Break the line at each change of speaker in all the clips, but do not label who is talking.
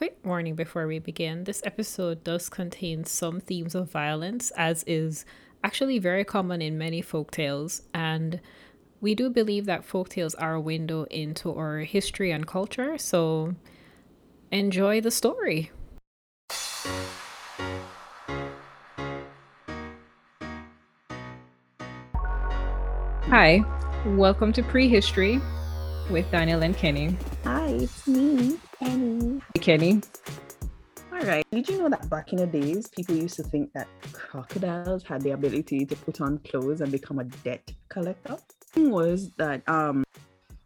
quick warning before we begin this episode does contain some themes of violence, as is actually very common in many folk tales, and we do believe that folk tales are a window into our history and culture, so enjoy the story. Hi, welcome to Prehistory with Daniel and Kenny.
Hi, it's me, Kenny.
Hey, Kenny.
All right. Did you know that back in the days, people used to think that crocodiles had the ability to put on clothes and become a debt collector? Thing was that um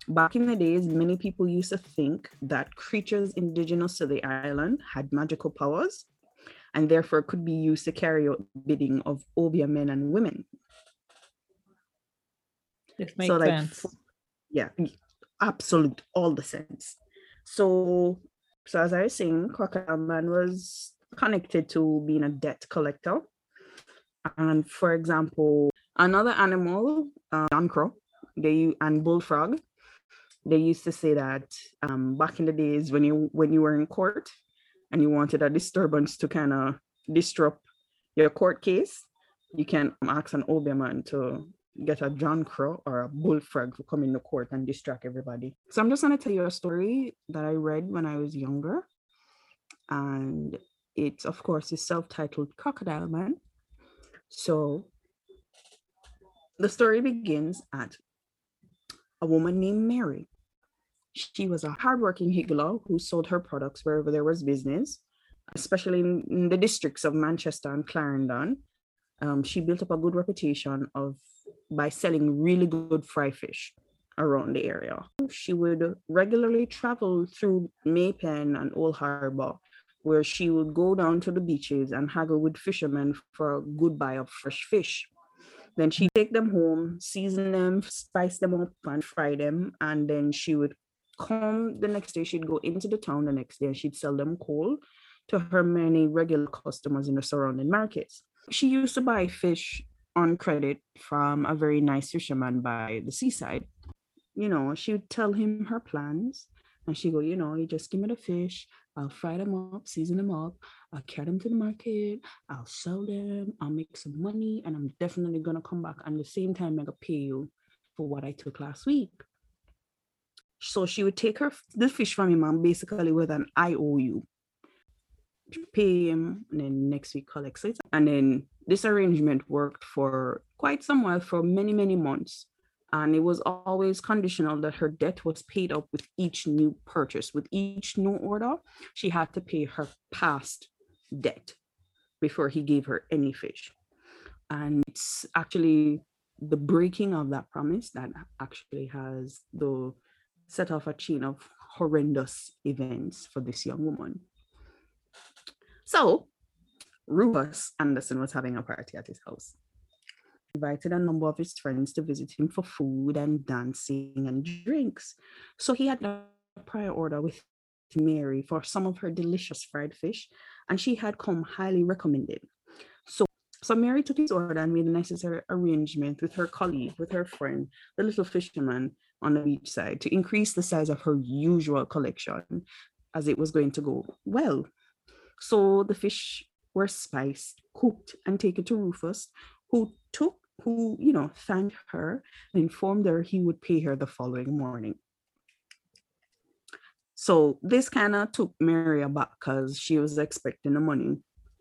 back in the days, many people used to think that creatures indigenous to the island had magical powers and therefore could be used to carry out bidding of Obeah men and women.
This makes
so like
sense.
yeah absolute all the sense. So so as i was saying crocodile man was connected to being a debt collector. And for example another animal John crow they and bullfrog they used to say that um, back in the days when you when you were in court and you wanted a disturbance to kind of disrupt your court case you can ask an Obeah man to get a John Crow or a bullfrog to come in the court and distract everybody. So I'm just gonna tell you a story that I read when I was younger. And it's of course is self-titled Crocodile Man. So the story begins at a woman named Mary. She was a hardworking higgler who sold her products wherever there was business, especially in, in the districts of Manchester and Clarendon. Um, she built up a good reputation of by selling really good fry fish around the area. She would regularly travel through May Pen and Old Harbor, where she would go down to the beaches and haggle with fishermen for a good buy of fresh fish. Then she'd take them home, season them, spice them up, and fry them. And then she would come the next day, she'd go into the town the next day and she'd sell them cold to her many regular customers in the surrounding markets. She used to buy fish on credit from a very nice fisherman by the seaside. You know, she would tell him her plans and she go, you know, you just give me the fish, I'll fry them up, season them up, I'll carry them to the market, I'll sell them, I'll make some money, and I'm definitely gonna come back and the same time I'm gonna pay you for what I took last week. So she would take her the fish from him and basically with an IOU pay him and then next week collect it. And then this arrangement worked for quite some while for many, many months. And it was always conditional that her debt was paid up with each new purchase. With each new order, she had to pay her past debt before he gave her any fish. And it's actually the breaking of that promise that actually has the set off a chain of horrendous events for this young woman. So Rufus Anderson was having a party at his house. He Invited a number of his friends to visit him for food and dancing and drinks. So he had a prior order with Mary for some of her delicious fried fish, and she had come highly recommended. So, so Mary took his order and made the necessary arrangement with her colleague, with her friend, the little fisherman on the beach side, to increase the size of her usual collection, as it was going to go well. So the fish were spiced, cooked, and taken to Rufus, who took, who, you know, thanked her and informed her he would pay her the following morning. So this kind of took Mary aback because she was expecting the money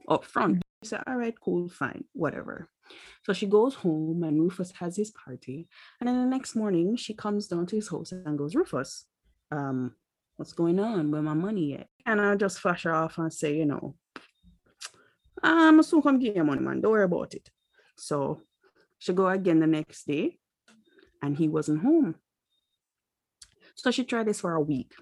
up front. She said, All right, cool, fine, whatever. So she goes home and Rufus has his party. And then the next morning, she comes down to his house and goes, Rufus, um, what's going on? Where my money at? And I just flash her off and say, you know, I'm soon come get your money, man. Don't worry about it. So she go again the next day and he wasn't home. So she tried this for a week.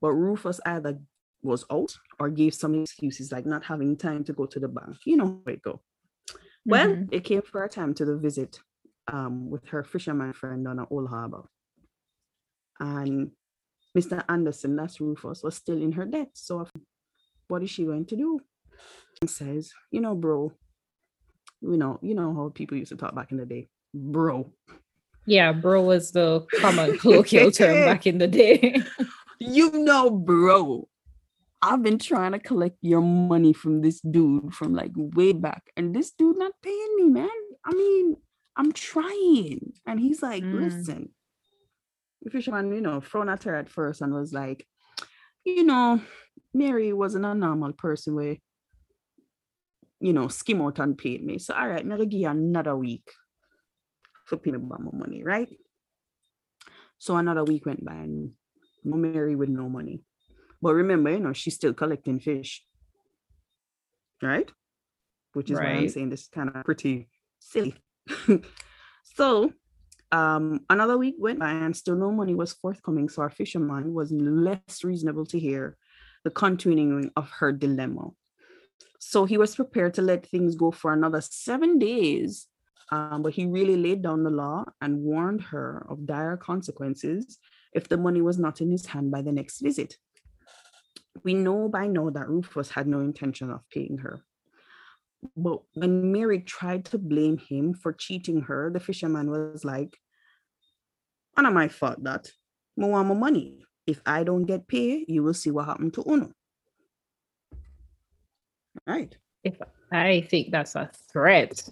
But Rufus either was out or gave some excuses like not having time to go to the bank. You know where it go. Well,
Mhm.
it came for a time to the visit um, with her fisherman friend on Old Harbor. And Mr. Anderson, that's Rufus, was still in her debt. So what is she going to do? Says, you know, bro, you know, you know how people used to talk back in the day. Bro.
Yeah, bro was the common colloquial term back in the day.
You know, bro. I've been trying to collect your money from this dude from like way back, and this dude not paying me, man. I mean, I'm trying. And he's like, mm. listen, the fisherman, you know, thrown at her at first and was like, you know, Mary wasn't a normal person where, you know, skim out and paid me. So all right, I'm gonna give you another week for paying me my money, right? So another week went by and no Mary with no money. But remember, you know, she's still collecting fish. Right? Which is right. why I'm saying this is kind of pretty silly. so um, another week went by and still no money was forthcoming. So our fisherman was less reasonable to hear the continuing of her dilemma. So he was prepared to let things go for another seven days. Um, but he really laid down the law and warned her of dire consequences if the money was not in his hand by the next visit. We know by now that Rufus had no intention of paying her. But when Mary tried to blame him for cheating her, the fisherman was like, "None of my fault that. I want my money. If I don't get paid, you will see what happened to Uno." Right.
If I think that's a threat.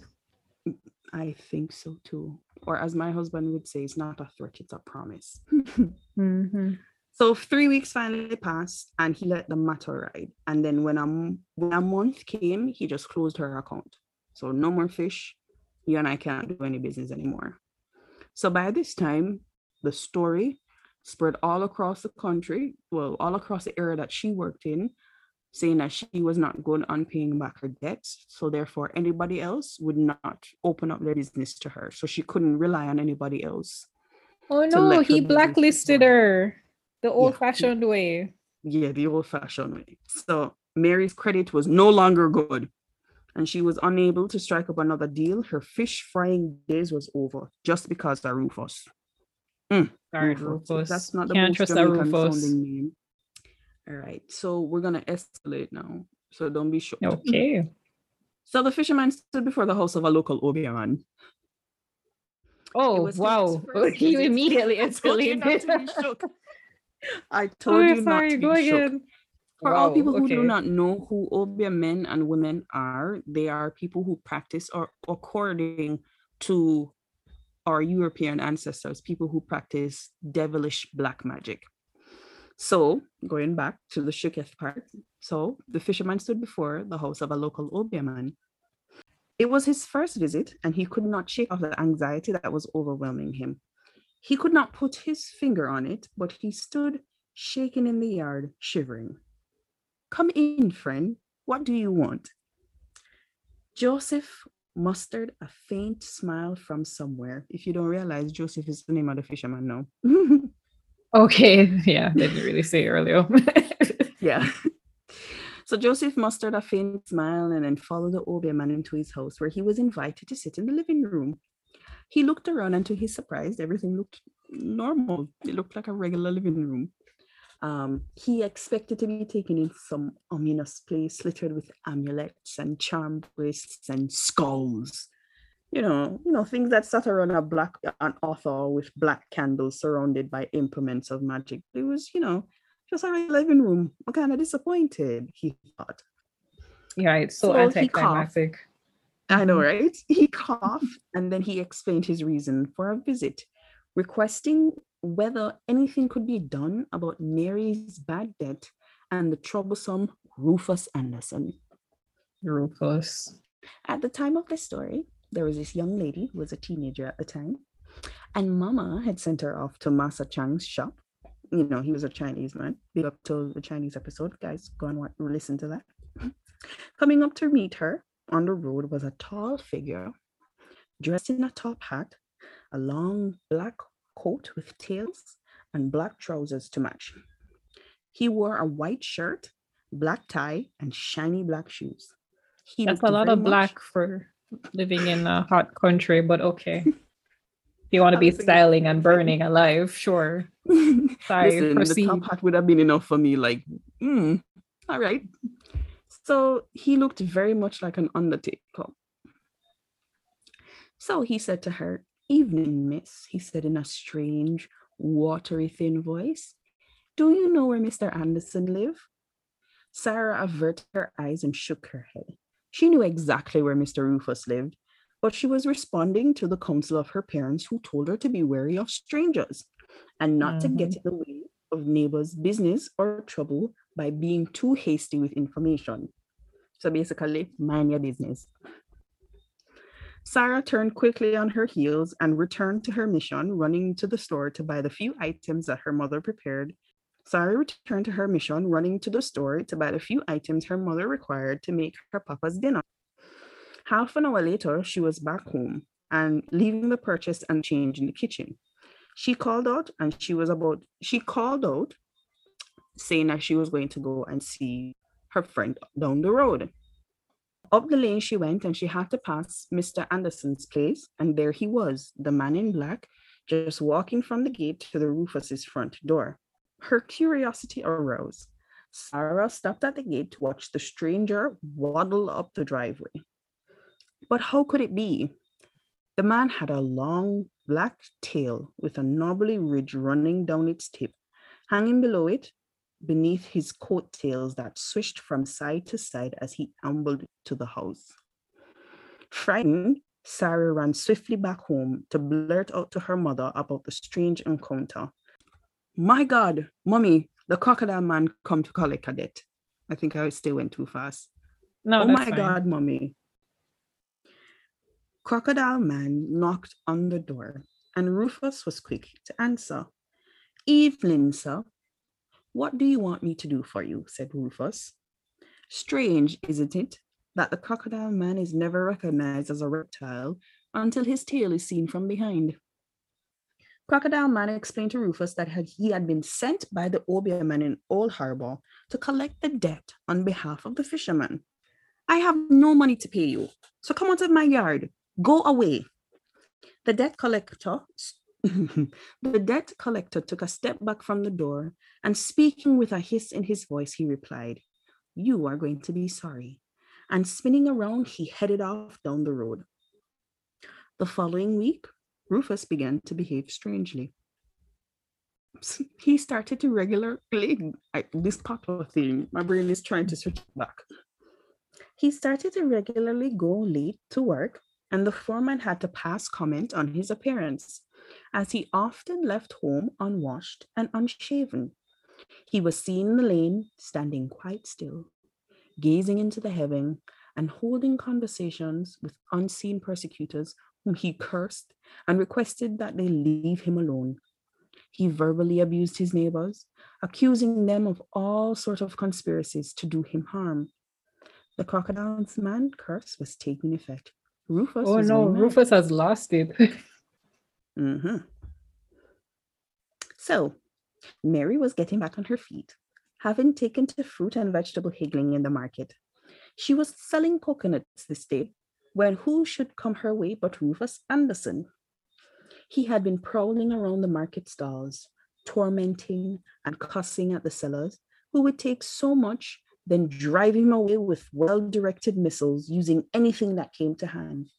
I think so too. Or as my husband would say, it's not a threat, it's a promise. mm-hmm. So three weeks finally passed and he let the matter ride. And then when a, when a month came, he just closed her account. So no more fish. You and I can't do any business anymore. So by this time, the story spread all across the country, well, all across the area that she worked in, saying that she was not good on paying back her debts. So therefore, anybody else would not open up their business to her. So she couldn't rely on anybody else.
Oh no, he blacklisted her. The old fashioned
yeah.
way.
Yeah, the old fashioned way. So Mary's credit was no longer good and she was unable to strike up another deal. Her fish frying days was over just because of Rufus.
Mm, Sorry, Rufus. Rufus. That's not the Can't most Jamaican sounding name.
All right, so we're gonna escalate now. So don't be shocked.
Okay.
So the fisherman stood before the house of a local Obeah man.
Oh wow! He immediately escalated.
I told oh, you sorry, not to go be again. Shook. For wow, all people who okay. do not know who Obeah men and women are, they are people who practice or according to our European ancestors, people who practice devilish black magic. So, going back to the Shooketh part, so the fisherman stood before the house of a local Obeah man. It was his first visit, and he could not shake off the anxiety that was overwhelming him. He could not put his finger on it, but he stood shaking in the yard, shivering. Come in, friend. What do you want? Joseph mustered a faint smile from somewhere. If you don't realize, Joseph is the name of the fisherman now.
okay. Yeah, didn't really say earlier.
yeah. So Joseph mustered a faint smile and then followed the Obeah man into his house, where he was invited to sit in the living room. He looked around and to his surprise, everything looked normal. It looked like a regular living room. Um, he expected to be taken in some ominous place littered with amulets and charm bracelets and skulls. You know, you know, things that sat around a black an author with black candles surrounded by implements of magic. It was, you know, just a living room. I'm kind of disappointed, he thought.
Yeah, it's so, so anticlimactic.
I know, mm-hmm. right? He coughed and then he explained his reason for a visit, requesting whether anything could be done about Mary's bad debt and the troublesome Rufus Anderson.
Rufus.
At the time of the story, there was this young lady who was a teenager at the time, and Mama had sent her off to Masa Chang's shop. You know, he was a Chinese man. Big up to the Chinese episode, guys. Go and listen to that. Coming up to meet her, on the road was a tall figure dressed in a top hat, a long black coat with tails, and black trousers to match. He wore a white shirt, black tie, and shiny black shoes.
He That's a lot of much... black for living in a hot country, but okay. If you want to be styling and burning alive, sure.
Sorry, Listen, proceed. the top hat would have been enough for me. Like, mm, all right. So he looked very much like an undertaker. So he said to her, Evening, miss, he said in a strange, watery, thin voice. Do you know where Mr. Anderson live? Sarah averted her eyes and shook her head. She knew exactly where Mr. Rufus lived, but she was responding to the counsel of her parents who told her to be wary of strangers and not mm-hmm. to get mm-hmm. in the way of neighbors' business or trouble by being too hasty with information. So basically, mind your business. Sarah turned quickly on her heels and returned to her mission, running to the store to buy the few items that her mother prepared. Sarah returned to her mission, running to the store to buy the few items her mother required to make her papa's dinner. Half an hour later, she was back home and leaving the purchase and change in the kitchen. She called out and she was about, she called out saying that she was going to go and see her friend down the road. Up the lane she went and she had to pass Mr. Anderson's place, and there he was, the man in black, just walking from the gate to the Rufus's front door. Her curiosity arose. Sarah stopped at the gate to watch the stranger waddle up the driveway. But how could it be? The man had a long black tail with a knobbly ridge running down its tip. Hanging below it beneath his coattails that swished from side to side as he ambled to the house. Frightened, Sarah ran swiftly back home to blurt out to her mother about the strange encounter. My God, mommy, the crocodile man come to call a cadet. I think I still went too fast. No, oh my fine. God, mommy. Crocodile man knocked on the door, and Rufus was quick to answer. Evelyn, sir, what do you want me to do for you? said Rufus. Strange, isn't it, that the crocodile man is never recognized as a reptile until his tail is seen from behind. Crocodile Man explained to Rufus that he had been sent by the Obeah man in Old Harbor to collect the debt on behalf of the fisherman. I have no money to pay you, so come out of my yard. Go away. The debt collector the debt collector took a step back from the door and, speaking with a hiss in his voice, he replied, You are going to be sorry. And spinning around, he headed off down the road. The following week, Rufus began to behave strangely. He started to regularly, I, this papa thing, my brain is trying to switch back. He started to regularly go late to work, and the foreman had to pass comment on his appearance as he often left home unwashed and unshaven. He was seen in the lane, standing quite still, gazing into the heaven and holding conversations with unseen persecutors whom he cursed and requested that they leave him alone. He verbally abused his neighbors, accusing them of all sorts of conspiracies to do him harm. The crocodile's man curse was taking effect.
Rufus. Oh no, Rufus has lost it.
Mm-hmm. So, Mary was getting back on her feet, having taken to fruit and vegetable higgling in the market. She was selling coconuts this day when who should come her way but Rufus Anderson? He had been prowling around the market stalls, tormenting and cussing at the sellers who would take so much, then drive him away with well directed missiles using anything that came to hand.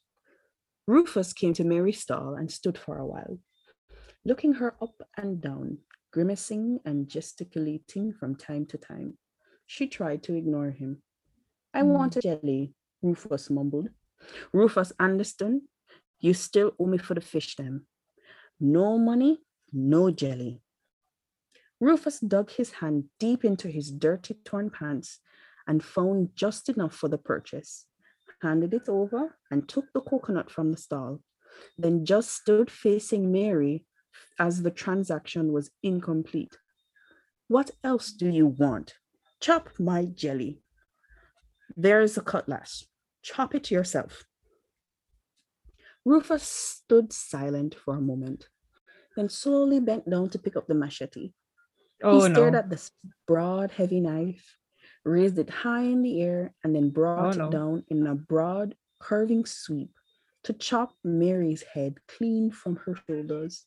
Rufus came to Mary's stall and stood for a while, looking her up and down, grimacing and gesticulating from time to time. She tried to ignore him. I mm. want a jelly, Rufus mumbled. Rufus Anderson, you still owe me for the fish then. No money, no jelly. Rufus dug his hand deep into his dirty torn pants and found just enough for the purchase handed it over, and took the coconut from the stall, then just stood facing Mary as the transaction was incomplete. What else do you want? Chop my jelly. There's a cutlass. Chop it yourself. Rufus stood silent for a moment, then slowly bent down to pick up the machete. Oh, he stared no. at this broad, heavy knife, raised it high in the air, and then brought oh, no. it down in a broad, curving sweep to chop Mary's head clean from her shoulders.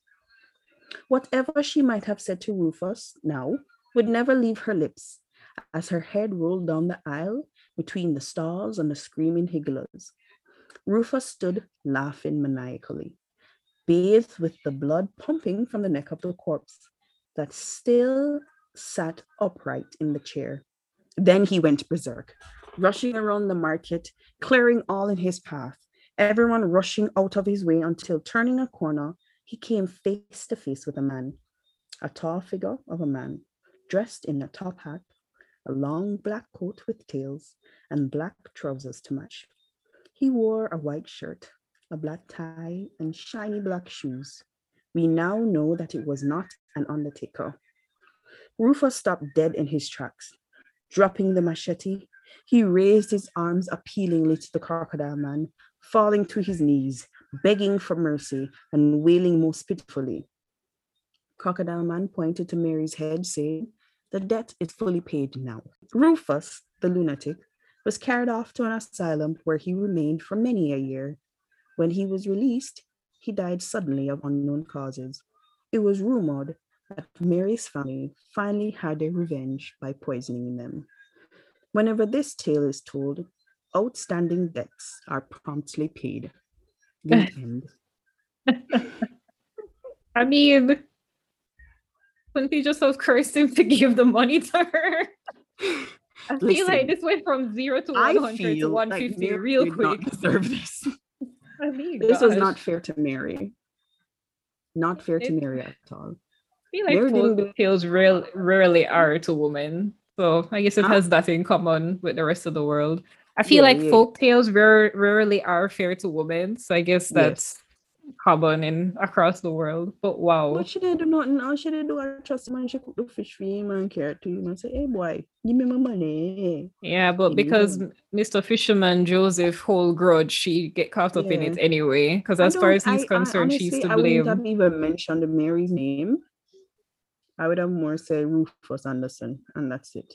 Whatever she might have said to Rufus now would never leave her lips as her head rolled down the aisle between the stars and the screaming higglers. Rufus stood laughing maniacally, bathed with the blood pumping from the neck of the corpse that still sat upright in the chair Then he went berserk, rushing around the market, clearing all in his path, everyone rushing out of his way until turning a corner, he came face to face with a man, a tall figure of a man, dressed in a top hat, a long black coat with tails, and black trousers to match. He wore a white shirt, a black tie, and shiny black shoes. We now know that it was not an undertaker. Rufus stopped dead in his tracks. Dropping the machete, he raised his arms appealingly to the crocodile man, falling to his knees, begging for mercy and wailing most pitifully. Crocodile Man pointed to Mary's head, saying, The debt is fully paid now. Rufus, the lunatic, was carried off to an asylum where he remained for many a year. When he was released, he died suddenly of unknown causes. It was rumored that Mary's family finally had their revenge by poisoning them. Whenever this tale is told, outstanding debts are promptly paid. The end.
I mean, couldn't he just have cursed him to give the money to her? I feel like this went from zero to 100 to
feel like
150 real quick.
deserve this.
I mean,
This is
gosh.
not fair to Mary. Not fair to Mary at all.
I feel like
Mary
tales real, rarely are to women. So I guess it
Huh?
has that in common with the rest of the world. I feel
Yeah,
like
yeah.
folk tales rare, rarely are fair to women. So I guess that's
Yes.
Common in across the world. But wow.
What she didn't do nothing. All she did do was trust man. She cook the fish for him and carrot to him and say, "Hey boy, give me my money."
Yeah, but because Mr. Fisherman Joseph hold grudge, she get caught up in it anyway. Because as far as he's
I- I
concerned, she's to blame.
I wouldn't have even mentioned Mary's name. I would have more said Rufus Anderson, and that's it.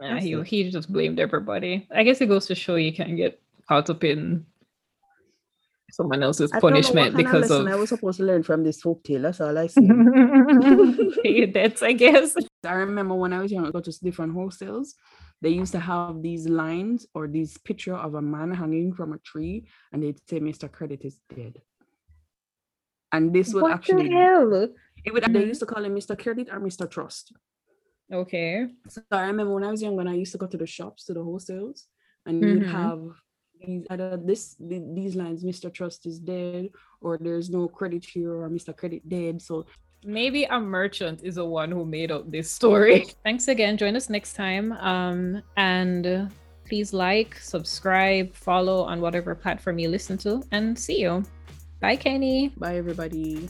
Yeah,
That's
he
it.
he just blamed everybody. I guess it goes to show you can get caught up in someone else's
I don't know what
punishment because of
I was supposed to learn from this folk tale. That's all I see.
pay your debts, I guess.
I remember when I was young, I go to different hostels. They used to have these lines or these picture of a man hanging from a tree, and they'd say, "Mr. Credit is dead." And this would
What
actually,
the hell?
it would. They
Mhm.
used to call him Mr. Credit or Mr. Trust.
Okay.
So I remember when I was young, when I used to go to the shops, to the hostels, and you'd
Mhm.
have these either this these lines, Mr. Trust is dead, or there's no credit here, or Mr. Credit dead. So
Maybe a merchant is the one who made up this story. Thanks again. Join us next time. Um, and please like, subscribe, follow on whatever platform you listen to, and see you. Bye, Kenny.
bye everybody.